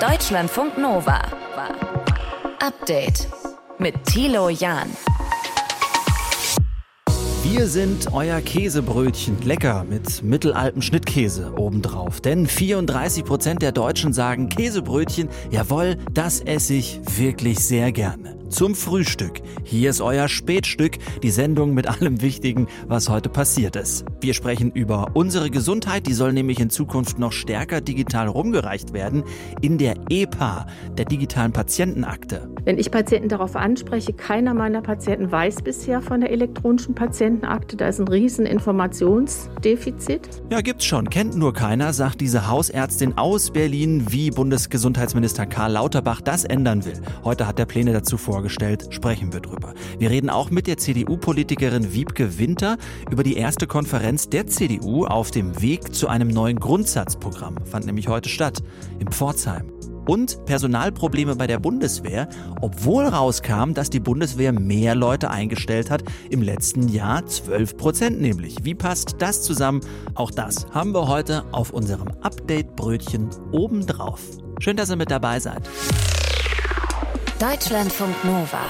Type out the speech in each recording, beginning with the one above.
Deutschlandfunk Nova. Update mit Thilo Jahn. Wir sind euer Käsebrötchen. Lecker mit mittelaltem Schnittkäse obendrauf. Denn 34 Prozent der Deutschen sagen Käsebrötchen, jawohl, das esse ich wirklich sehr gerne zum Frühstück. Hier ist euer Spätstück, die Sendung mit allem Wichtigen, was heute passiert ist. Wir sprechen über unsere Gesundheit, die soll nämlich in Zukunft noch stärker digital rumgereicht werden, in der EPA, der digitalen Patientenakte. Wenn ich Patienten darauf anspreche, keiner meiner Patienten weiß bisher von der elektronischen Patientenakte, da ist ein riesen Informationsdefizit. Ja, gibt's schon, kennt nur keiner, sagt diese Hausärztin aus Berlin, wie Bundesgesundheitsminister Karl Lauterbach das ändern will. Heute hat er Pläne dazu vorgelegt vorgestellt, sprechen wir drüber. Wir reden auch mit der CDU-Politikerin Wiebke Winter über die erste Konferenz der CDU auf dem Weg zu einem neuen Grundsatzprogramm. Fand nämlich heute statt, in Pforzheim. Und Personalprobleme bei der Bundeswehr, obwohl rauskam, dass die Bundeswehr mehr Leute eingestellt hat im letzten Jahr, 12 Prozent nämlich. Wie passt das zusammen? Auch das haben wir heute auf unserem Update-Brötchen obendrauf. Schön, dass ihr mit dabei seid. Deutschlandfunk Nova.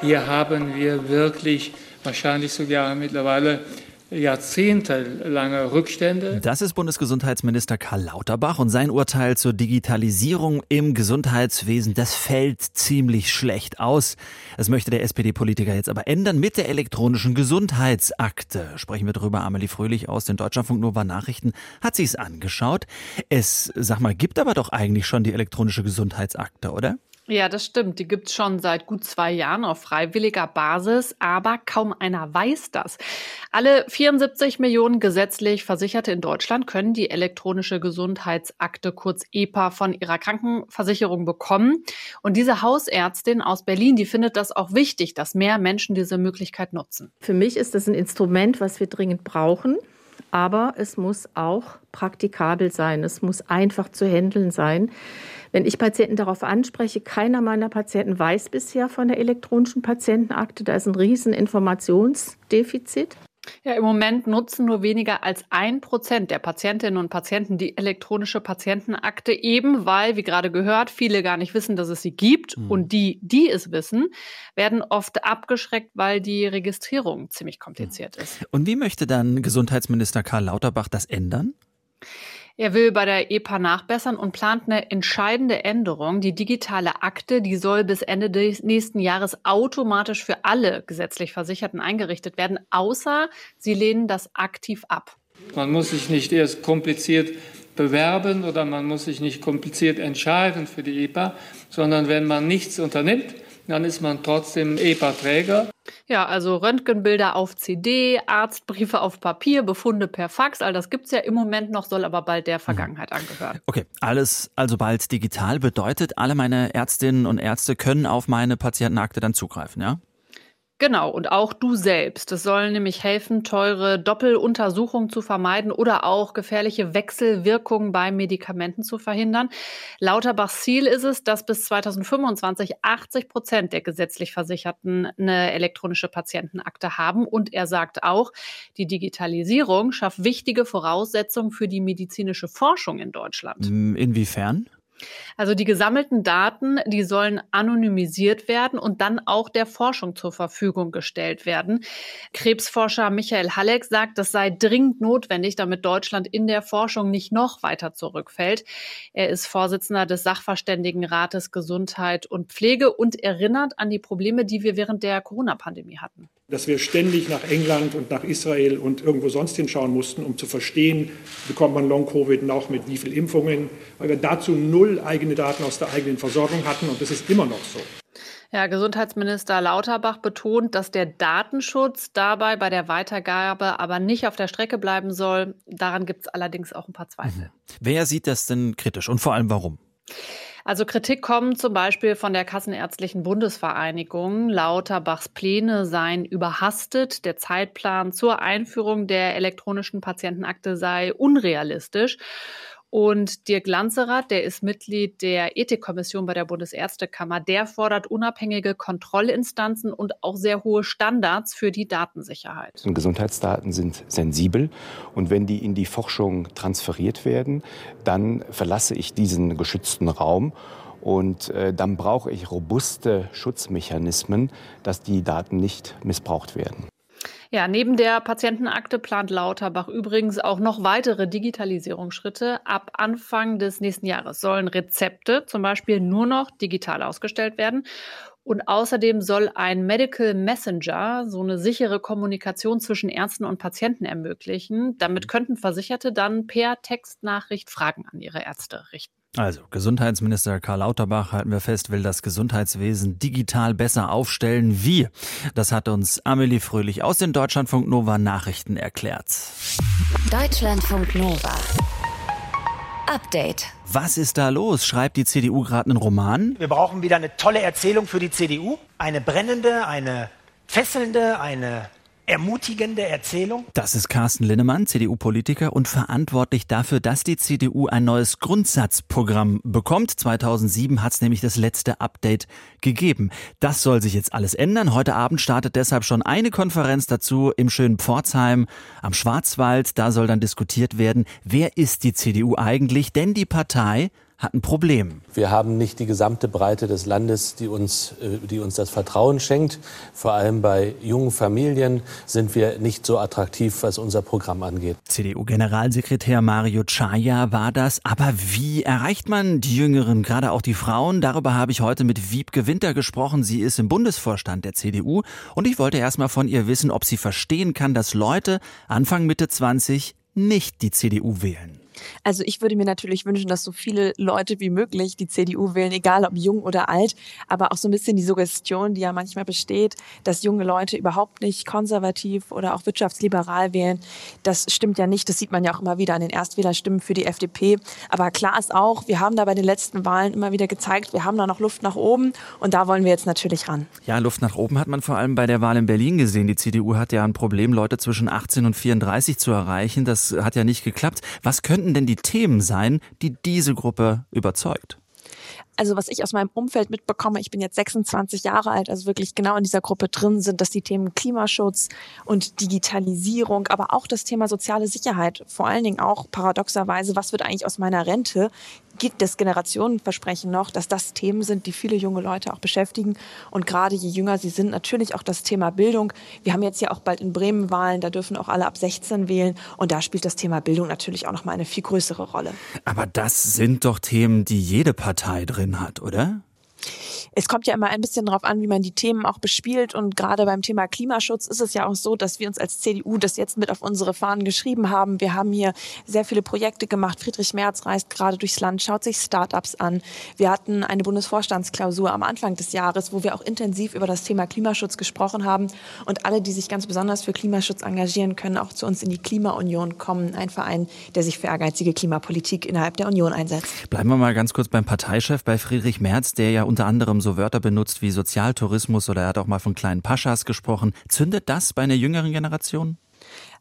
Hier haben wir wirklich wahrscheinlich sogar mittlerweile jahrzehntelange Rückstände. Das ist Bundesgesundheitsminister Karl Lauterbach und sein Urteil zur Digitalisierung im Gesundheitswesen, das fällt ziemlich schlecht aus. Das möchte der SPD-Politiker jetzt aber ändern mit der elektronischen Gesundheitsakte. Sprechen wir drüber. Amelie Fröhlich aus den Deutschlandfunk Nova Nachrichten hat sich's angeschaut. Es, sag mal, gibt aber doch eigentlich schon die elektronische Gesundheitsakte, oder? Ja, das stimmt. Die gibt's schon seit gut zwei Jahren auf freiwilliger Basis, aber kaum einer weiß das. Alle 74 Millionen gesetzlich Versicherte in Deutschland können die elektronische Gesundheitsakte, kurz EPA, von ihrer Krankenversicherung bekommen. Und diese Hausärztin aus Berlin, die findet das auch wichtig, dass mehr Menschen diese Möglichkeit nutzen. Für mich ist das ein Instrument, was wir dringend brauchen. Aber es muss auch praktikabel sein. Es muss einfach zu handeln sein. Wenn ich Patienten darauf anspreche, keiner meiner Patienten weiß bisher von der elektronischen Patientenakte. Da ist ein riesen Informationsdefizit. Ja, im Moment nutzen nur weniger als ein Prozent der Patientinnen und Patienten die elektronische Patientenakte, eben weil, wie gerade gehört, viele gar nicht wissen, dass es sie gibt. Mhm. Und die, die es wissen, werden oft abgeschreckt, weil die Registrierung ziemlich kompliziert ist. Und wie möchte dann Gesundheitsminister Karl Lauterbach das ändern? Er will bei der EPA nachbessern und plant eine entscheidende Änderung. Die digitale Akte, die soll bis Ende des nächsten Jahres automatisch für alle gesetzlich Versicherten eingerichtet werden, außer sie lehnen das aktiv ab. Man muss sich nicht erst kompliziert bewerben oder man muss sich nicht kompliziert entscheiden für die EPA, sondern wenn man nichts unternimmt, dann ist man trotzdem EPA-Träger. Ja, also Röntgenbilder auf CD, Arztbriefe auf Papier, Befunde per Fax, all das gibt es ja im Moment noch, soll aber bald der Vergangenheit angehören. Okay, alles also bald digital bedeutet, alle meine Ärztinnen und Ärzte können auf meine Patientenakte dann zugreifen, ja? Genau, und auch du selbst. Es soll nämlich helfen, teure Doppeluntersuchungen zu vermeiden oder auch gefährliche Wechselwirkungen bei Medikamenten zu verhindern. Lauterbachs Ziel ist es, dass bis 2025 80 Prozent der gesetzlich Versicherten eine elektronische Patientenakte haben. Und er sagt auch, die Digitalisierung schafft wichtige Voraussetzungen für die medizinische Forschung in Deutschland. Inwiefern? Also die gesammelten Daten, die sollen anonymisiert werden und dann auch der Forschung zur Verfügung gestellt werden. Krebsforscher Michael Halleck sagt, das sei dringend notwendig, damit Deutschland in der Forschung nicht noch weiter zurückfällt. Er ist Vorsitzender des Sachverständigenrates Gesundheit und Pflege und erinnert an die Probleme, die wir während der Corona-Pandemie hatten dass wir ständig nach England und nach Israel und irgendwo sonst hinschauen mussten, um zu verstehen, bekommt man Long-Covid noch mit wie viel Impfungen, weil wir dazu null eigene Daten aus der eigenen Versorgung hatten und das ist immer noch so. Ja, Gesundheitsminister Lauterbach betont, dass der Datenschutz dabei bei der Weitergabe aber nicht auf der Strecke bleiben soll. Daran gibt es allerdings auch ein paar Zweifel. Mhm. Wer sieht das denn kritisch und vor allem warum? Also Kritik kommt zum Beispiel von der Kassenärztlichen Bundesvereinigung. Lauterbachs Pläne seien überhastet. Der Zeitplan zur Einführung der elektronischen Patientenakte sei unrealistisch. Und Dirk Lanzerath, der ist Mitglied der Ethikkommission bei der Bundesärztekammer, der fordert unabhängige Kontrollinstanzen und auch sehr hohe Standards für die Datensicherheit. Gesundheitsdaten sind sensibel und wenn die in die Forschung transferiert werden, dann verlasse ich diesen geschützten Raum und äh, dann brauche ich robuste Schutzmechanismen, dass die Daten nicht missbraucht werden. Ja, neben der Patientenakte plant Lauterbach übrigens auch noch weitere Digitalisierungsschritte. Ab Anfang des nächsten Jahres sollen Rezepte zum Beispiel nur noch digital ausgestellt werden. Und außerdem soll ein Medical Messenger so eine sichere Kommunikation zwischen Ärzten und Patienten ermöglichen. Damit könnten Versicherte dann per Textnachricht Fragen an ihre Ärzte richten. Also, Gesundheitsminister Karl Lauterbach, halten wir fest, will das Gesundheitswesen digital besser aufstellen. Wie? Das hat uns Amelie Fröhlich aus den Deutschlandfunk Nova Nachrichten erklärt. Deutschlandfunk Nova. Update. Was ist da los? Schreibt die CDU gerade einen Roman? Wir brauchen wieder eine tolle Erzählung für die CDU. Eine brennende, eine fesselnde, eine ermutigende Erzählung? Das ist Carsten Linnemann, CDU-Politiker und verantwortlich dafür, dass die CDU ein neues Grundsatzprogramm bekommt. 2007 hat es nämlich das letzte Update gegeben. Das soll sich jetzt alles ändern. Heute Abend startet deshalb schon eine Konferenz dazu im schönen Pforzheim am Schwarzwald. Da soll dann diskutiert werden, wer ist die CDU eigentlich? Denn die Partei hat ein Problem. Wir haben nicht die gesamte Breite des Landes, die uns, äh, die uns das Vertrauen schenkt. Vor allem bei jungen Familien sind wir nicht so attraktiv, was unser Programm angeht. CDU-Generalsekretär Mario Chaya war das. Aber wie erreicht man die Jüngeren, gerade auch die Frauen? Darüber habe ich heute mit Wiebke Winter gesprochen. Sie ist im Bundesvorstand der CDU. Und ich wollte erst mal von ihr wissen, ob sie verstehen kann, dass Leute Anfang Mitte 20 nicht die CDU wählen. Also ich würde mir natürlich wünschen, dass so viele Leute wie möglich die CDU wählen, egal ob jung oder alt. Aber auch so ein bisschen die Suggestion, die ja manchmal besteht, dass junge Leute überhaupt nicht konservativ oder auch wirtschaftsliberal wählen. Das stimmt ja nicht. Das sieht man ja auch immer wieder an den Erstwählerstimmen für die FDP. Aber klar ist auch, wir haben da bei den letzten Wahlen immer wieder gezeigt, wir haben da noch Luft nach oben. Und da wollen wir jetzt natürlich ran. Ja, Luft nach oben hat man vor allem bei der Wahl in Berlin gesehen. Die CDU hat ja ein Problem, Leute zwischen 18 und 34 zu erreichen. Das hat ja nicht geklappt. Was könnten könnten denn die Themen sein, die diese Gruppe überzeugt? Also was ich aus meinem Umfeld mitbekomme, ich bin jetzt 26 Jahre alt, also wirklich genau in dieser Gruppe drin sind, dass die Themen Klimaschutz und Digitalisierung, aber auch das Thema soziale Sicherheit, vor allen Dingen auch paradoxerweise, was wird eigentlich aus meiner Rente, gibt das Generationenversprechen noch, dass das Themen sind, die viele junge Leute auch beschäftigen. Und gerade je jünger sie sind, natürlich auch das Thema Bildung. Wir haben jetzt ja auch bald in Bremen Wahlen, da dürfen auch alle ab 16 wählen. Und da spielt das Thema Bildung natürlich auch noch mal eine viel größere Rolle. Aber das sind doch Themen, die jede Partei drin hat, oder? Es kommt ja immer ein bisschen darauf an, wie man die Themen auch bespielt. Und gerade beim Thema Klimaschutz ist es ja auch so, dass wir uns als CDU das jetzt mit auf unsere Fahnen geschrieben haben. Wir haben hier sehr viele Projekte gemacht. Friedrich Merz reist gerade durchs Land, schaut sich Startups an. Wir hatten eine Bundesvorstandsklausur am Anfang des Jahres, wo wir auch intensiv über das Thema Klimaschutz gesprochen haben. Und alle, die sich ganz besonders für Klimaschutz engagieren, können auch zu uns in die Klimaunion kommen. Ein Verein, der sich für ehrgeizige Klimapolitik innerhalb der Union einsetzt. Bleiben wir mal ganz kurz beim Parteichef, bei Friedrich Merz, der ja unter anderem so Wörter benutzt wie Sozialtourismus oder er hat auch mal von kleinen Paschas gesprochen. Zündet das bei einer jüngeren Generation?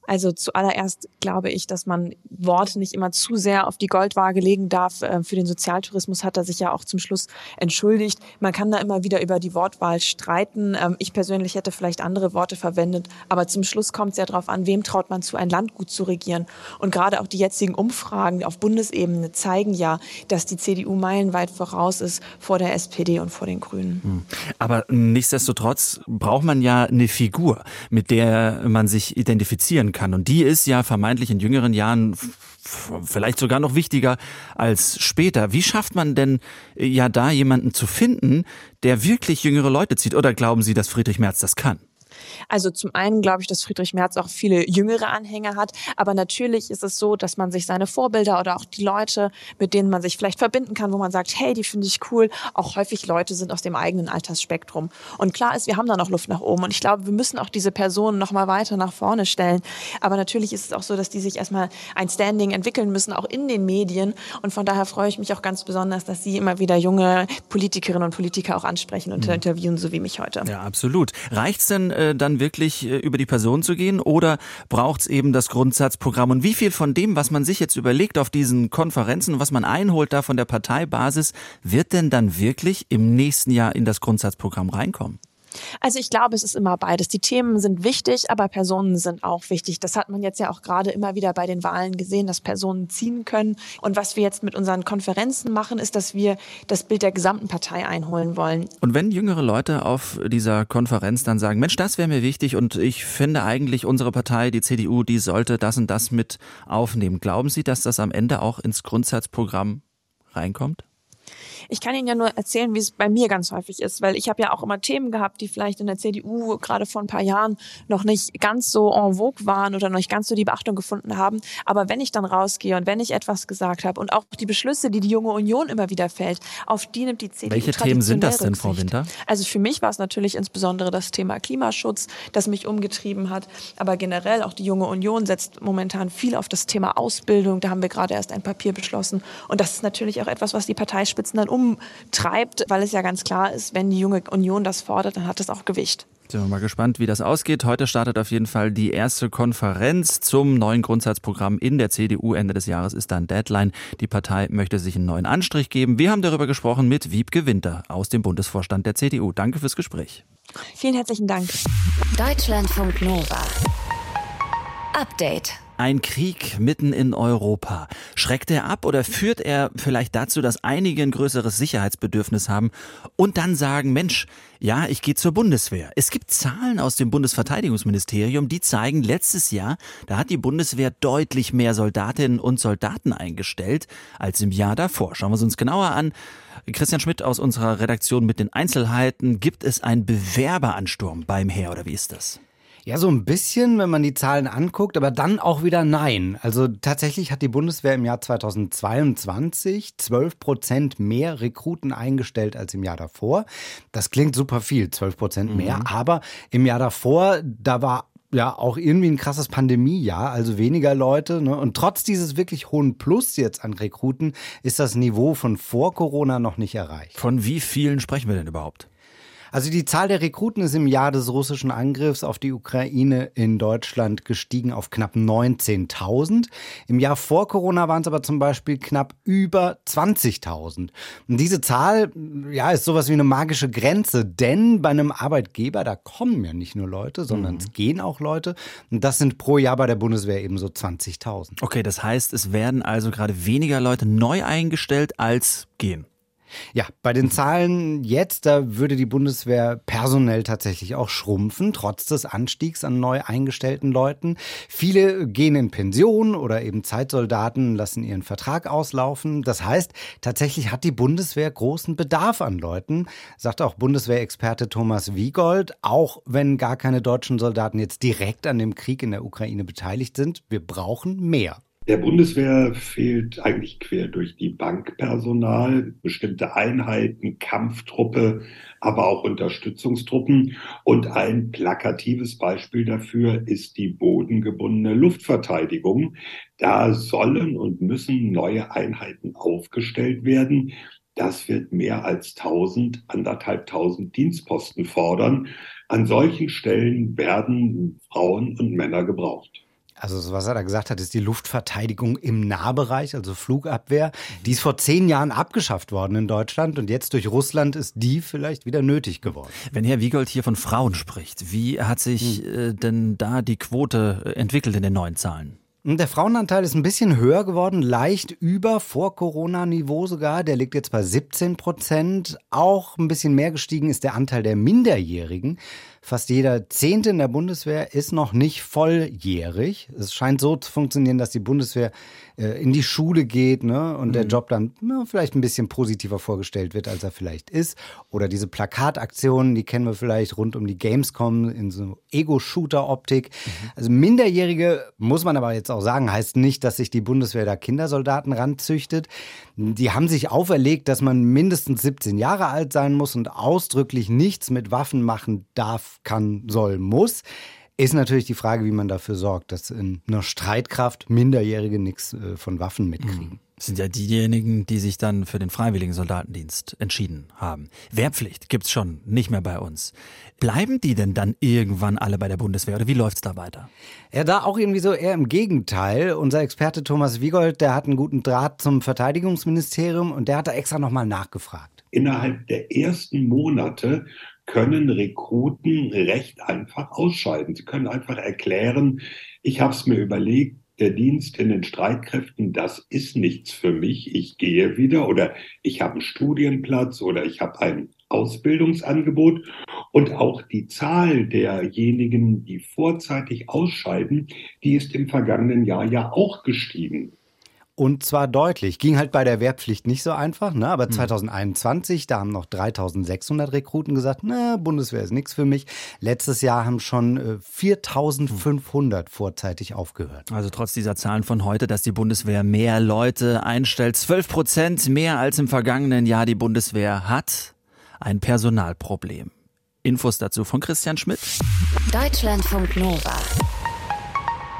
Also zuallererst glaube ich, dass man Worte nicht immer zu sehr auf die Goldwaage legen darf. Ähm, für den Sozialtourismus hat er sich ja auch zum Schluss entschuldigt. Man kann da immer wieder über die Wortwahl streiten. Ähm, ich persönlich hätte vielleicht andere Worte verwendet, aber zum Schluss kommt es ja darauf an, wem traut man zu, ein Land gut zu regieren. Und gerade auch die jetzigen Umfragen auf Bundesebene zeigen ja, dass die CDU meilenweit voraus ist vor der SPD und vor den Grünen. Hm. Aber nichtsdestotrotz braucht man ja eine Figur, mit der man sich identifizieren kann. Und die ist ja vermeintlich in jüngeren Jahren vielleicht sogar noch wichtiger als später. Wie schafft man denn äh, ja da jemanden zu finden, der wirklich jüngere Leute zieht? Oder glauben Sie, dass Friedrich Merz das kann? Also zum einen glaube ich, dass Friedrich Merz auch viele jüngere Anhänger hat, aber natürlich ist es so, dass man sich seine Vorbilder oder auch die Leute, mit denen man sich vielleicht verbinden kann, wo man sagt, hey, die finde ich cool, auch häufig Leute sind aus dem eigenen Altersspektrum. Und klar ist, wir haben da noch Luft nach oben und ich glaube, wir müssen auch diese Personen noch mal weiter nach vorne stellen. Aber natürlich ist es auch so, dass die sich erstmal ein Standing entwickeln müssen, auch in den Medien. Und von daher freue ich mich auch ganz besonders, dass Sie immer wieder junge Politikerinnen und Politiker auch ansprechen und mhm. interviewen, so wie mich heute. Ja, absolut. Reicht's denn, äh, äh, dann wirklich äh, über die Person zu gehen oder braucht es eben das Grundsatzprogramm? Und wie viel von dem, was man sich jetzt überlegt auf diesen Konferenzen, was man einholt da von der Parteibasis, wird denn dann wirklich im nächsten Jahr in das Grundsatzprogramm reinkommen? Also ich glaube, es ist immer beides. Die Themen sind wichtig, aber Personen sind auch wichtig. Das hat man jetzt ja auch gerade immer wieder bei den Wahlen gesehen, dass Personen ziehen können. Und was wir jetzt mit unseren Konferenzen machen, ist, dass wir das Bild der gesamten Partei einholen wollen. Und wenn jüngere Leute auf dieser Konferenz dann sagen, Mensch, das wäre mir wichtig und ich finde eigentlich unsere Partei, die CDU, die sollte das und das mit aufnehmen. Glauben Sie, dass das am Ende auch ins Grundsatzprogramm reinkommt? Ich kann Ihnen ja nur erzählen, wie es bei mir ganz häufig ist, weil ich habe ja auch immer Themen gehabt, die vielleicht in der CDU gerade vor ein paar Jahren noch nicht ganz so en vogue waren oder noch nicht ganz so die Beachtung gefunden haben. Aber wenn ich dann rausgehe und wenn ich etwas gesagt habe und auch die Beschlüsse, die die junge Union immer wieder fällt, auf die nimmt die CDU Welche Themen sind das denn, Frau Winter? Also für mich war es natürlich insbesondere das Thema Klimaschutz, das mich umgetrieben hat. Aber generell auch die junge Union setzt momentan viel auf das Thema Ausbildung. Da haben wir gerade erst ein Papier beschlossen. Und das ist natürlich auch etwas, was die Parteispitzen dann umtreibt, weil es ja ganz klar ist, wenn die junge Union das fordert, dann hat es auch Gewicht. Sind wir mal gespannt, wie das ausgeht. Heute startet auf jeden Fall die erste Konferenz zum neuen Grundsatzprogramm in der CDU. Ende des Jahres ist dann Deadline. Die Partei möchte sich einen neuen Anstrich geben. Wir haben darüber gesprochen mit Wiebke Winter aus dem Bundesvorstand der CDU. Danke fürs Gespräch. Vielen herzlichen Dank. Deutschlandfunk Nova. Update. Ein Krieg mitten in Europa. Schreckt er ab oder führt er vielleicht dazu, dass einige ein größeres Sicherheitsbedürfnis haben und dann sagen, Mensch, ja, ich gehe zur Bundeswehr. Es gibt Zahlen aus dem Bundesverteidigungsministerium, die zeigen, letztes Jahr, da hat die Bundeswehr deutlich mehr Soldatinnen und Soldaten eingestellt als im Jahr davor. Schauen wir es uns genauer an. Christian Schmidt aus unserer Redaktion mit den Einzelheiten. Gibt es einen Bewerberansturm beim Heer oder wie ist das? Ja, so ein bisschen, wenn man die Zahlen anguckt, aber dann auch wieder nein. Also tatsächlich hat die Bundeswehr im Jahr 2022 12 Prozent mehr Rekruten eingestellt als im Jahr davor. Das klingt super viel, 12 Prozent mehr. Mhm. Aber im Jahr davor, da war ja auch irgendwie ein krasses Pandemiejahr, also weniger Leute. Ne? Und trotz dieses wirklich hohen Plus jetzt an Rekruten ist das Niveau von vor Corona noch nicht erreicht. Von wie vielen sprechen wir denn überhaupt? Also die Zahl der Rekruten ist im Jahr des russischen Angriffs auf die Ukraine in Deutschland gestiegen auf knapp 19.000. Im Jahr vor Corona waren es aber zum Beispiel knapp über 20.000. Und diese Zahl, ja, ist sowas wie eine magische Grenze, denn bei einem Arbeitgeber, da kommen ja nicht nur Leute, sondern mhm. es gehen auch Leute. Und das sind pro Jahr bei der Bundeswehr eben so 20.000. Okay, das heißt, es werden also gerade weniger Leute neu eingestellt als gehen. Ja, bei den Zahlen jetzt, da würde die Bundeswehr personell tatsächlich auch schrumpfen, trotz des Anstiegs an neu eingestellten Leuten. Viele gehen in Pension oder eben Zeitsoldaten lassen ihren Vertrag auslaufen. Das heißt, tatsächlich hat die Bundeswehr großen Bedarf an Leuten, sagt auch Bundeswehrexperte Thomas Wiegold, auch wenn gar keine deutschen Soldaten jetzt direkt an dem Krieg in der Ukraine beteiligt sind. Wir brauchen mehr. Der Bundeswehr fehlt eigentlich quer durch die Bank Personal, bestimmte Einheiten, Kampftruppe, aber auch Unterstützungstruppen. Und ein plakatives Beispiel dafür ist die bodengebundene Luftverteidigung. Da sollen und müssen neue Einheiten aufgestellt werden. Das wird mehr als 1000, anderthalbtausend Dienstposten fordern. An solchen Stellen werden Frauen und Männer gebraucht. Also was er da gesagt hat, ist die Luftverteidigung im Nahbereich, also Flugabwehr. Die ist vor zehn Jahren abgeschafft worden in Deutschland und jetzt durch Russland ist die vielleicht wieder nötig geworden. Wenn Herr Wiegold hier von Frauen spricht, wie hat sich hm. äh, denn da die Quote äh, entwickelt in den neuen Zahlen? Der Frauenanteil ist ein bisschen höher geworden, leicht über Vor-Corona-Niveau sogar. Der liegt jetzt bei 17 Prozent. Auch ein bisschen mehr gestiegen ist der Anteil der Minderjährigen. Fast jeder Zehnte in der Bundeswehr ist noch nicht volljährig. Es scheint so zu funktionieren, dass die Bundeswehr äh, in die Schule geht ne, und mhm. der Job dann na, vielleicht ein bisschen positiver vorgestellt wird, als er vielleicht ist. Oder diese Plakataktionen, die kennen wir vielleicht rund um die Gamescom in so Ego-Shooter-Optik. Mhm. Also Minderjährige, muss man aber jetzt auch sagen, heißt nicht, dass sich die Bundeswehr da Kindersoldaten ranzüchtet. Die haben sich auferlegt, dass man mindestens 17 Jahre alt sein muss und ausdrücklich nichts mit Waffen machen darf kann, soll, muss. Ist natürlich die Frage, wie man dafür sorgt, dass in einer Streitkraft Minderjährige nichts äh, von Waffen mitkriegen. Das sind ja diejenigen, die sich dann für den freiwilligen Soldatendienst entschieden haben. Wehrpflicht gibt's schon nicht mehr bei uns. Bleiben die denn dann irgendwann alle bei der Bundeswehr oder wie läuft's da weiter? Ja, da auch irgendwie so eher im Gegenteil. Unser Experte Thomas Wiegold, der hat einen guten Draht zum Verteidigungsministerium und der hat da extra nochmal nachgefragt. Innerhalb der ersten Monate können Rekruten recht einfach ausscheiden. Sie können einfach erklären, ich habe es mir überlegt, der Dienst in den Streitkräften, das ist nichts für mich. Ich gehe wieder oder ich habe einen Studienplatz oder ich habe ein Ausbildungsangebot. Und auch die Zahl derjenigen, die vorzeitig ausscheiden, die ist im vergangenen Jahr ja auch gestiegen. Und zwar deutlich. Ging halt bei der Wehrpflicht nicht so einfach, ne? aber 2021, hm. da haben noch 3600 Rekruten gesagt, na, Bundeswehr ist nichts für mich. Letztes Jahr haben schon äh, 4500 vorzeitig aufgehört. Also trotz dieser Zahlen von heute, dass die Bundeswehr mehr Leute einstellt, 12 Prozent mehr als im vergangenen Jahr die Bundeswehr hat, ein Personalproblem. Infos dazu von Christian Schmidt. Deutschlandfunk Nova.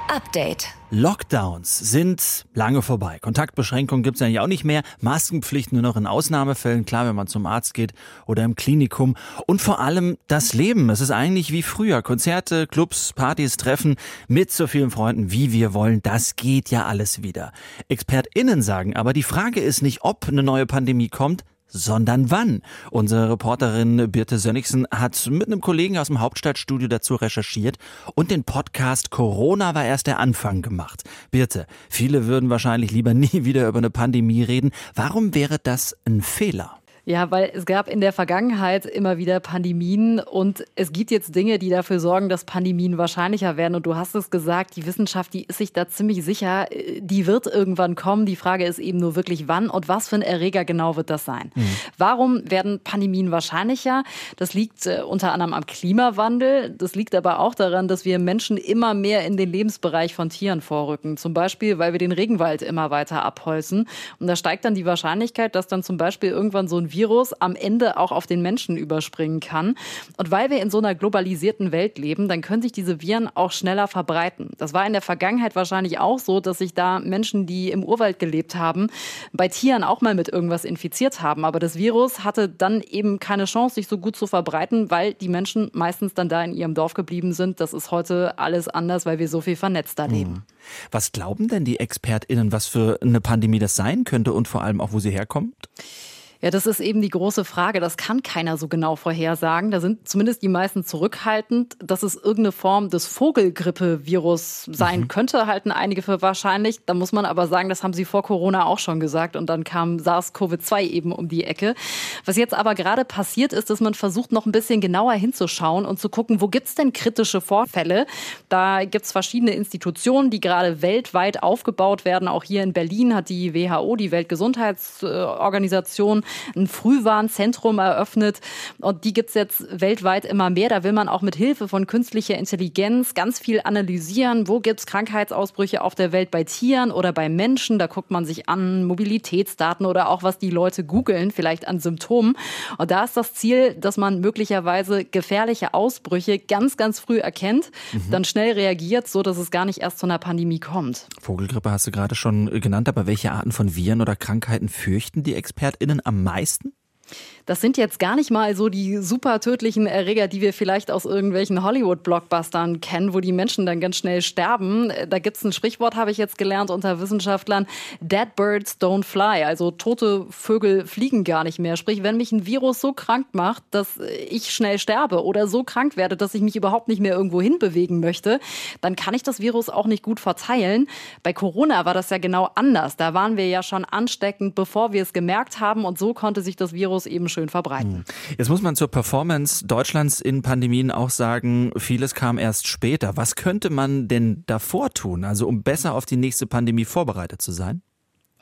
Update. Lockdowns sind lange vorbei. Kontaktbeschränkungen gibt es ja auch nicht mehr. Maskenpflicht nur noch in Ausnahmefällen, klar, wenn man zum Arzt geht oder im Klinikum. Und vor allem das Leben. Es ist eigentlich wie früher. Konzerte, Clubs, Partys, Treffen mit so vielen Freunden, wie wir wollen. Das geht ja alles wieder. ExpertInnen sagen aber, die Frage ist nicht, ob eine neue Pandemie kommt, sondern wann. Unsere Reporterin Birte Sönnigsen hat mit einem Kollegen aus dem Hauptstadtstudio dazu recherchiert und den Podcast Corona war erst der Anfang gemacht. Birte, viele würden wahrscheinlich lieber nie wieder über eine Pandemie reden. Warum wäre das ein Fehler? Ja, weil es gab in der Vergangenheit immer wieder Pandemien und es gibt jetzt Dinge, die dafür sorgen, dass Pandemien wahrscheinlicher werden. Und du hast es gesagt, die Wissenschaft, die ist sich da ziemlich sicher, die wird irgendwann kommen. Die Frage ist eben nur wirklich wann und was für ein Erreger genau wird das sein. Mhm. Warum werden Pandemien wahrscheinlicher? Das liegt äh, unter anderem am Klimawandel. Das liegt aber auch daran, dass wir Menschen immer mehr in den Lebensbereich von Tieren vorrücken. Zum Beispiel, weil wir den Regenwald immer weiter abholzen. Und da steigt dann die Wahrscheinlichkeit, dass dann zum Beispiel irgendwann so ein Virus am Ende auch auf den Menschen überspringen kann. Und weil wir in so einer globalisierten Welt leben, dann können sich diese Viren auch schneller verbreiten. Das war in der Vergangenheit wahrscheinlich auch so, dass sich da Menschen, die im Urwald gelebt haben, bei Tieren auch mal mit irgendwas infiziert haben. Aber das Virus hatte dann eben keine Chance, sich so gut zu verbreiten, weil die Menschen meistens dann da in ihrem Dorf geblieben sind. Das ist heute alles anders, weil wir so viel vernetzter leben. Hm. Was glauben denn die ExpertInnen, was für eine Pandemie das sein könnte und vor allem auch, wo sie herkommt? Ja, das ist eben die große Frage. Das kann keiner so genau vorhersagen. Da sind zumindest die meisten zurückhaltend. Dass es irgendeine Form des Vogelgrippe-Virus sein mhm. könnte, halten einige für wahrscheinlich. Da muss man aber sagen, das haben sie vor Corona auch schon gesagt. Und dann kam SARS-CoV-2 eben um die Ecke. Was jetzt aber gerade passiert ist, dass man versucht, noch ein bisschen genauer hinzuschauen und zu gucken, wo gibt's denn kritische Vorfälle? Da gibt's verschiedene Institutionen, die gerade weltweit aufgebaut werden. Auch hier in Berlin hat die WHO, die Weltgesundheitsorganisation, ein Frühwarnzentrum eröffnet. Und die gibt es jetzt weltweit immer mehr. Da will man auch mit Hilfe von künstlicher Intelligenz ganz viel analysieren. Wo gibt es Krankheitsausbrüche auf der Welt bei Tieren oder bei Menschen? Da guckt man sich an Mobilitätsdaten oder auch, was die Leute googeln, vielleicht an Symptomen. Und da ist das Ziel, dass man möglicherweise gefährliche Ausbrüche ganz, ganz früh erkennt, mhm. dann schnell reagiert, so dass es gar nicht erst zu einer Pandemie kommt. Vogelgrippe hast du gerade schon genannt, aber welche Arten von Viren oder Krankheiten fürchten die ExpertInnen am meisten? Das sind jetzt gar nicht mal so die super tödlichen Erreger, die wir vielleicht aus irgendwelchen Hollywood-Blockbustern kennen, wo die Menschen dann ganz schnell sterben. Da gibt es ein Sprichwort, habe ich jetzt gelernt unter Wissenschaftlern, Dead Birds don't fly, also tote Vögel fliegen gar nicht mehr. Sprich, wenn mich ein Virus so krank macht, dass ich schnell sterbe oder so krank werde, dass ich mich überhaupt nicht mehr irgendwo hinbewegen möchte, dann kann ich das Virus auch nicht gut verteilen. Bei Corona war das ja genau anders. Da waren wir ja schon ansteckend, bevor wir es gemerkt haben und so konnte sich das Virus eben schön verbreiten. Hm. Jetzt muss man zur Performance Deutschlands in Pandemien auch sagen, vieles kam erst später. Was könnte man denn davor tun, also um besser auf die nächste Pandemie vorbereitet zu sein?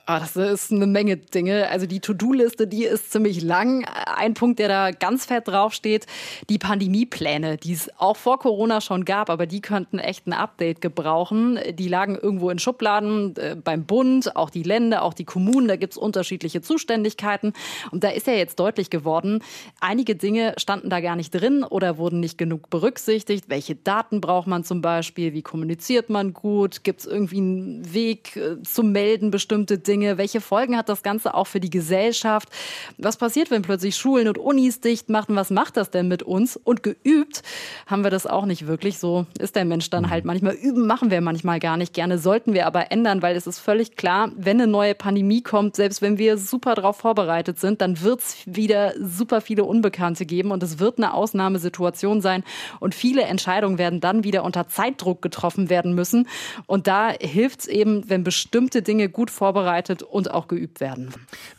Ah, das ist eine Menge Dinge. Also die To-Do-Liste, die ist ziemlich lang. Ein Punkt, der da ganz fett draufsteht, die Pandemiepläne, die es auch vor Corona schon gab, aber die könnten echt ein Update gebrauchen. Die lagen irgendwo in Schubladen äh, beim Bund, auch die Länder, auch die Kommunen, da gibt's unterschiedliche Zuständigkeiten. Und da ist ja jetzt deutlich geworden, einige Dinge standen da gar nicht drin oder wurden nicht genug berücksichtigt. Welche Daten braucht man zum Beispiel? Wie kommuniziert man gut? Gibt's irgendwie einen Weg äh, zum Melden bestimmte Dinge? Dinge? Welche Folgen hat das Ganze auch für die Gesellschaft? Was passiert, wenn plötzlich Schulen und Unis dicht machen? Was macht das denn mit uns? Und geübt haben wir das auch nicht wirklich. So ist der Mensch dann halt manchmal. Üben machen wir manchmal gar nicht gerne, sollten wir aber ändern, weil es ist völlig klar, wenn eine neue Pandemie kommt, selbst wenn wir super darauf vorbereitet sind, dann wird es wieder super viele Unbekannte geben und es wird eine Ausnahmesituation sein und viele Entscheidungen werden dann wieder unter Zeitdruck getroffen werden müssen. Und da hilft es eben, wenn bestimmte Dinge gut vorbereitet und auch geübt werden.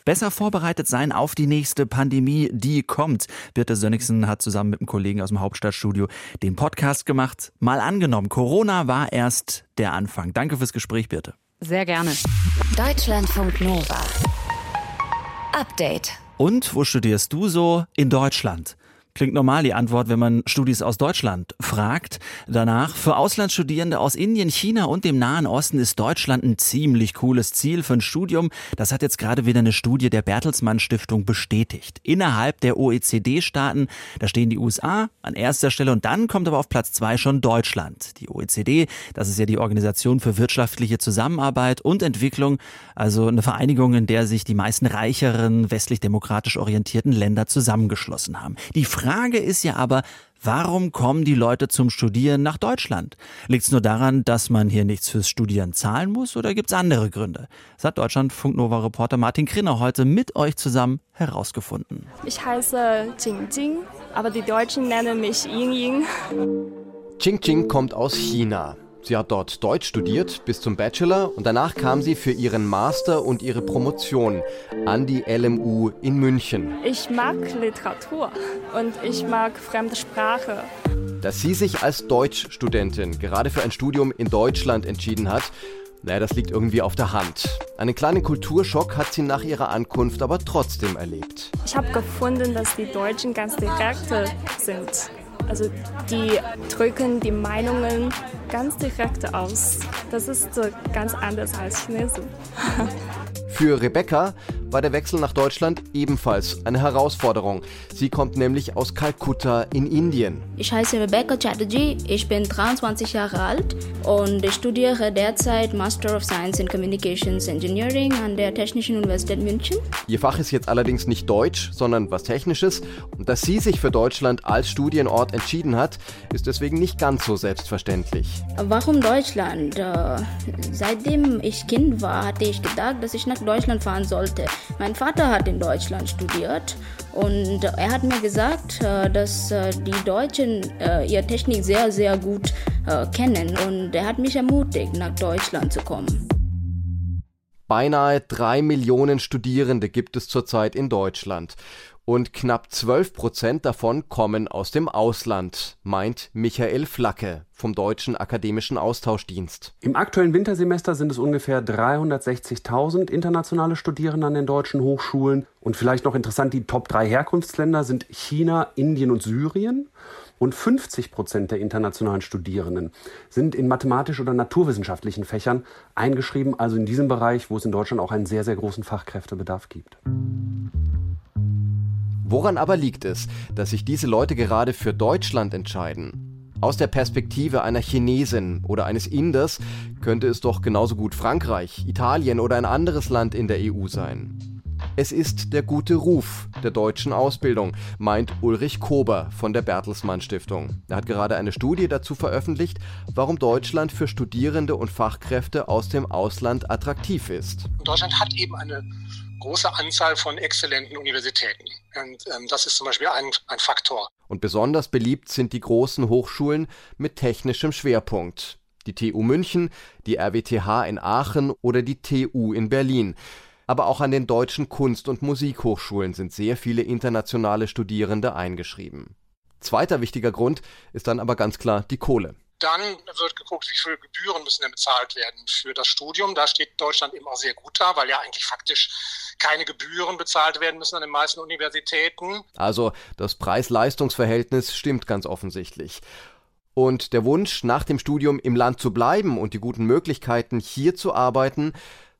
Besser vorbereitet sein auf die nächste Pandemie, die kommt. Birte Sönnigsen hat zusammen mit einem Kollegen aus dem Hauptstadtstudio den Podcast gemacht. Mal angenommen, Corona war erst der Anfang. Danke fürs Gespräch, Birte. Sehr gerne. Deutschlandfunk Nova. Update. Und wo studierst du so? In Deutschland. Klingt normal die Antwort, wenn man Studis aus Deutschland fragt. Danach, für Auslandsstudierende aus Indien, China und dem Nahen Osten ist Deutschland ein ziemlich cooles Ziel für ein Studium. Das hat jetzt gerade wieder eine Studie der Bertelsmann Stiftung bestätigt. Innerhalb der OECD-Staaten, da stehen die USA an erster Stelle und dann kommt aber auf Platz zwei schon Deutschland. Die OECD, das ist ja die Organisation für wirtschaftliche Zusammenarbeit und Entwicklung, also eine Vereinigung, in der sich die meisten reicheren, westlich-demokratisch orientierten Länder zusammengeschlossen haben. Die Frage ist ja aber, warum kommen die Leute zum Studieren nach Deutschland? Liegt es nur daran, dass man hier nichts fürs Studieren zahlen muss oder gibt es andere Gründe? Das hat Deutschlandfunk Nova Reporter Martin Krinner heute mit euch zusammen herausgefunden. Ich heiße Jing Jing, aber die Deutschen nennen mich Ying Ying. Jing Jing kommt aus China. Sie hat dort Deutsch studiert bis zum Bachelor und danach kam sie für ihren Master und ihre Promotion an die LMU in München. Ich mag Literatur und ich mag fremde Sprache. Dass sie sich als Deutschstudentin gerade für ein Studium in Deutschland entschieden hat, naja, das liegt irgendwie auf der Hand. Einen kleinen Kulturschock hat sie nach ihrer Ankunft aber trotzdem erlebt. Ich habe gefunden, dass die Deutschen ganz direkt sind. Also die drücken die Meinungen ganz direkt aus. Das ist ganz anders als Chinesen. Für Rebecca war der Wechsel nach Deutschland ebenfalls eine Herausforderung. Sie kommt nämlich aus Kalkutta in Indien. Ich heiße Rebecca Chatterjee, ich bin 23 Jahre alt und ich studiere derzeit Master of Science in Communications Engineering an der Technischen Universität München. Ihr Fach ist jetzt allerdings nicht Deutsch, sondern was Technisches. Und dass sie sich für Deutschland als Studienort entschieden hat, ist deswegen nicht ganz so selbstverständlich. Warum Deutschland? Äh, seitdem ich Kind war, hatte ich gedacht, dass ich nach Deutschland fahren sollte. Mein Vater hat in Deutschland studiert und er hat mir gesagt, äh, dass äh, die Deutschen ihre Technik sehr, sehr gut kennen und er hat mich ermutigt, nach Deutschland zu kommen. Beinahe drei Millionen Studierende gibt es zurzeit in Deutschland und knapp 12 Prozent davon kommen aus dem Ausland, meint Michael Flacke vom Deutschen Akademischen Austauschdienst. Im aktuellen Wintersemester sind es ungefähr 360.000 internationale Studierende an den deutschen Hochschulen. Und vielleicht noch interessant, die Top 3 Herkunftsländer sind China, Indien und Syrien. Und 50 Prozent der internationalen Studierenden sind in mathematisch- oder naturwissenschaftlichen Fächern eingeschrieben, also in diesem Bereich, wo es in Deutschland auch einen sehr, sehr großen Fachkräftebedarf gibt. Woran aber liegt es, dass sich diese Leute gerade für Deutschland entscheiden? Aus der Perspektive einer Chinesin oder eines Inders könnte es doch genauso gut Frankreich, Italien oder ein anderes Land in der EU sein. Es ist der gute Ruf der deutschen Ausbildung, meint Ulrich Kober von der Bertelsmann Stiftung. Er hat gerade eine Studie dazu veröffentlicht, warum Deutschland für Studierende und Fachkräfte aus dem Ausland attraktiv ist. Deutschland hat eben eine große Anzahl von exzellenten Universitäten. Und ähm, das ist zum Beispiel ein, ein Faktor. Und besonders beliebt sind die großen Hochschulen mit technischem Schwerpunkt. Die TU München, die RWTH in Aachen oder die TU in Berlin. Aber auch an den deutschen Kunst- und Musikhochschulen sind sehr viele internationale Studierende eingeschrieben. Zweiter wichtiger Grund ist dann aber ganz klar die Kohle. Dann wird geguckt, wie viele Gebühren müssen denn bezahlt werden für das Studium. Da steht Deutschland auch sehr gut da, weil ja eigentlich faktisch keine Gebühren bezahlt werden müssen an den meisten Universitäten. Also das Preis-Leistungs-Verhältnis stimmt ganz offensichtlich. Und der Wunsch, nach dem Studium im Land zu bleiben und die guten Möglichkeiten, hier zu arbeiten,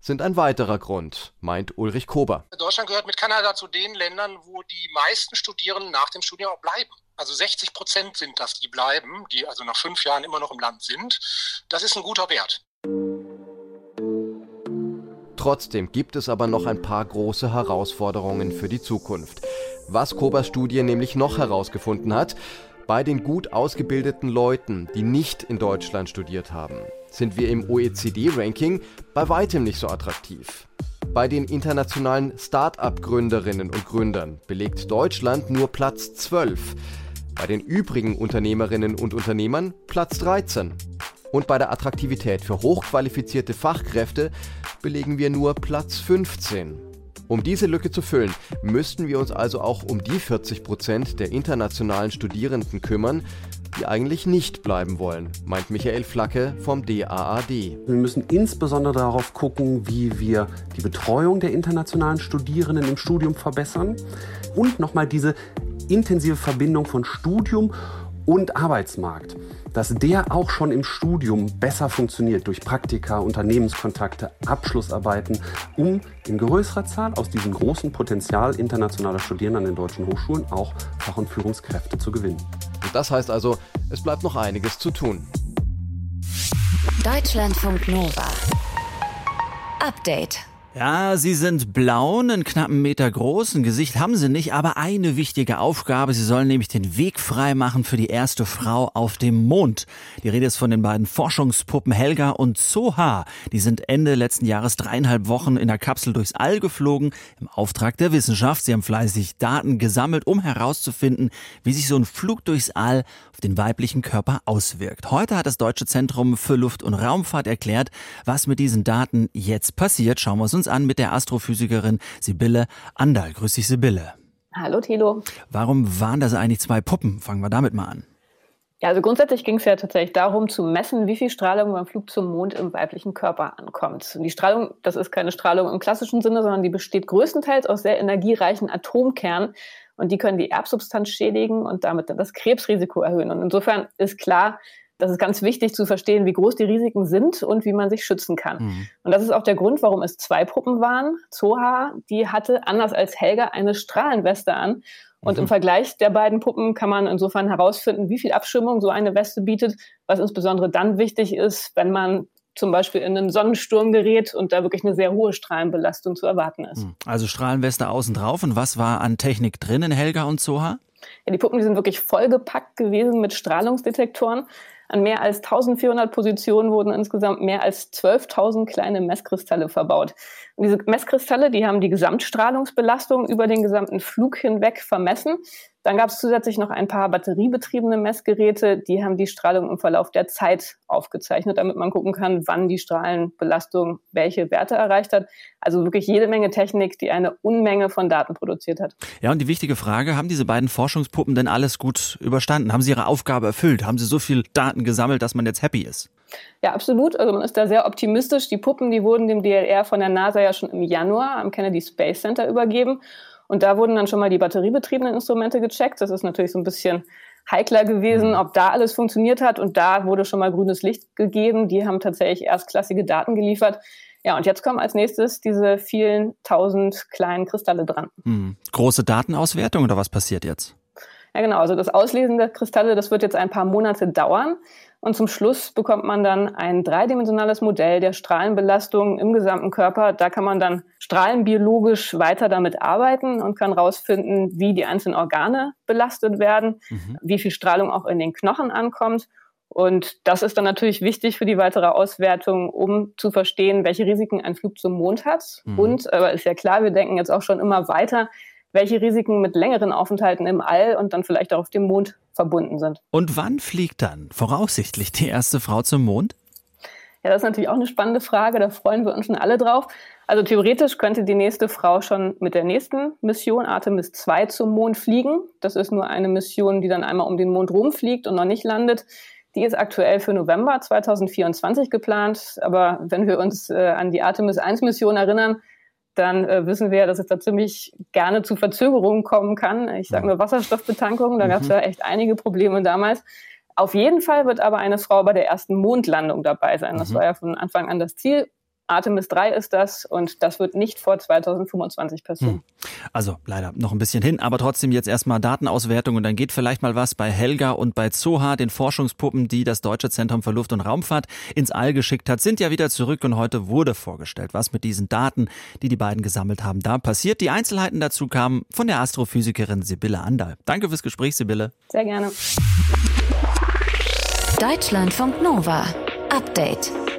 sind ein weiterer Grund, meint Ulrich Kober. Deutschland gehört mit Kanada zu den Ländern, wo die meisten Studierenden nach dem Studium auch bleiben. Also 60 Prozent sind das, die bleiben, die also nach fünf Jahren immer noch im Land sind. Das ist ein guter Wert. Trotzdem gibt es aber noch ein paar große Herausforderungen für die Zukunft. Was Kobas Studie nämlich noch herausgefunden hat, bei den gut ausgebildeten Leuten, die nicht in Deutschland studiert haben, sind wir im OECD-Ranking bei weitem nicht so attraktiv. Bei den internationalen Start-up-Gründerinnen und Gründern belegt Deutschland nur Platz 12. Bei den übrigen Unternehmerinnen und Unternehmern Platz 13. Und bei der Attraktivität für hochqualifizierte Fachkräfte belegen wir nur Platz 15. Um diese Lücke zu füllen, müssten wir uns also auch um die 40 Prozent der internationalen Studierenden kümmern, die eigentlich nicht bleiben wollen, meint Michael Flacke vom DAAD. Wir müssen insbesondere darauf gucken, wie wir die Betreuung der internationalen Studierenden im Studium verbessern und nochmal diese intensive Verbindung von Studium und Arbeitsmarkt, dass der auch schon im Studium besser funktioniert durch Praktika, Unternehmenskontakte, Abschlussarbeiten, um in größerer Zahl aus diesem großen Potenzial internationaler Studierenden an den deutschen Hochschulen auch Fach- und Führungskräfte zu gewinnen. Und das heißt also, es bleibt noch einiges zu tun. Deutschlandfunk Nova. Update. Ja, sie sind blau, einen knappen Meter groß, ein Gesicht haben sie nicht, aber eine wichtige Aufgabe. Sie sollen nämlich den Weg frei machen für die erste Frau auf dem Mond. Die Rede ist von den beiden Forschungspuppen Helga und Soha. Die sind Ende letzten Jahres dreieinhalb Wochen in der Kapsel durchs All geflogen, im Auftrag der Wissenschaft. Sie haben fleißig Daten gesammelt, um herauszufinden, wie sich so ein Flug durchs All auf den weiblichen Körper auswirkt. Heute hat das Deutsche Zentrum für Luft- und Raumfahrt erklärt, was mit diesen Daten jetzt passiert. Schauen wir uns an mit der Astrophysikerin Sibylle Andal. Grüß dich, Sibylle. Hallo, Thilo. Warum waren das eigentlich zwei Puppen? Fangen wir damit mal an. Ja, also grundsätzlich ging es ja tatsächlich darum, zu messen, wie viel Strahlung beim Flug zum Mond im weiblichen Körper ankommt. Und die Strahlung, das ist keine Strahlung im klassischen Sinne, sondern die besteht größtenteils aus sehr energiereichen Atomkernen. Und die können die Erbsubstanz schädigen und damit dann das Krebsrisiko erhöhen. Und insofern ist klar, das ist ganz wichtig zu verstehen, wie groß die Risiken sind und wie man sich schützen kann. Mhm. Und das ist auch der Grund, warum es zwei Puppen waren. Zoha, die hatte anders als Helga eine Strahlenweste an. Und mhm. im Vergleich der beiden Puppen kann man insofern herausfinden, wie viel Abschirmung so eine Weste bietet, was insbesondere dann wichtig ist, wenn man zum Beispiel in einen Sonnensturm gerät und da wirklich eine sehr hohe Strahlenbelastung zu erwarten ist. Mhm. Also Strahlenweste außen drauf. Und was war an Technik drin in Helga und Zoha? Ja, die Puppen die sind wirklich vollgepackt gewesen mit Strahlungsdetektoren. An mehr als 1400 Positionen wurden insgesamt mehr als 12.000 kleine Messkristalle verbaut. Und diese Messkristalle, die haben die Gesamtstrahlungsbelastung über den gesamten Flug hinweg vermessen. Dann gab es zusätzlich noch ein paar batteriebetriebene Messgeräte, die haben die Strahlung im Verlauf der Zeit aufgezeichnet, damit man gucken kann, wann die Strahlenbelastung welche Werte erreicht hat. Also wirklich jede Menge Technik, die eine Unmenge von Daten produziert hat. Ja, und die wichtige Frage, haben diese beiden Forschungspuppen denn alles gut überstanden? Haben sie ihre Aufgabe erfüllt? Haben sie so viel Daten gesammelt, dass man jetzt happy ist? Ja, absolut. Also man ist da sehr optimistisch. Die Puppen, die wurden dem DLR von der NASA ja schon im Januar am Kennedy Space Center übergeben. Und da wurden dann schon mal die batteriebetriebenen Instrumente gecheckt. Das ist natürlich so ein bisschen heikler gewesen, mhm. ob da alles funktioniert hat. Und da wurde schon mal grünes Licht gegeben. Die haben tatsächlich erstklassige Daten geliefert. Ja, und jetzt kommen als nächstes diese vielen tausend kleinen Kristalle dran. Hm. Große Datenauswertung oder was passiert jetzt? Ja, genau. Also das Auslesen der Kristalle, das wird jetzt ein paar Monate dauern. Und zum Schluss bekommt man dann ein dreidimensionales Modell der Strahlenbelastung im gesamten Körper. Da kann man dann strahlenbiologisch weiter damit arbeiten und kann herausfinden, wie die einzelnen Organe belastet werden, mhm. wie viel Strahlung auch in den Knochen ankommt. Und das ist dann natürlich wichtig für die weitere Auswertung, um zu verstehen, welche Risiken ein Flug zum Mond hat. Mhm. Und, aber ist ja klar, wir denken jetzt auch schon immer weiter, welche Risiken mit längeren Aufenthalten im All und dann vielleicht auch auf dem Mond verbunden sind. Und wann fliegt dann voraussichtlich die erste Frau zum Mond? Ja, das ist natürlich auch eine spannende Frage. Da freuen wir uns schon alle drauf. Also theoretisch könnte die nächste Frau schon mit der nächsten Mission Artemis 2 zum Mond fliegen. Das ist nur eine Mission, die dann einmal um den Mond rumfliegt und noch nicht landet. Die ist aktuell für November 2024 geplant. Aber wenn wir uns äh, an die Artemis 1 Mission erinnern, dann äh, wissen wir ja, dass es da ziemlich gerne zu Verzögerungen kommen kann. Ich sage nur Wasserstoffbetankung, da mhm. gab es ja echt einige Probleme damals. Auf jeden Fall wird aber eine Frau bei der ersten Mondlandung dabei sein. Das mhm. war ja von Anfang an das Ziel. Artemis 3 ist das und das wird nicht vor 2025 passieren. Hm. Also leider noch ein bisschen hin, aber trotzdem jetzt erstmal Datenauswertung und dann geht vielleicht mal was bei Helga und bei Zoha, den Forschungspuppen, die das Deutsche Zentrum für Luft- und Raumfahrt ins All geschickt hat, sind ja wieder zurück und heute wurde vorgestellt, was mit diesen Daten, die die beiden gesammelt haben, da passiert. Die Einzelheiten dazu kamen von der Astrophysikerin Sibylle Andal. Danke fürs Gespräch, Sibylle. Sehr gerne. Deutschlandfunk Nova. Update.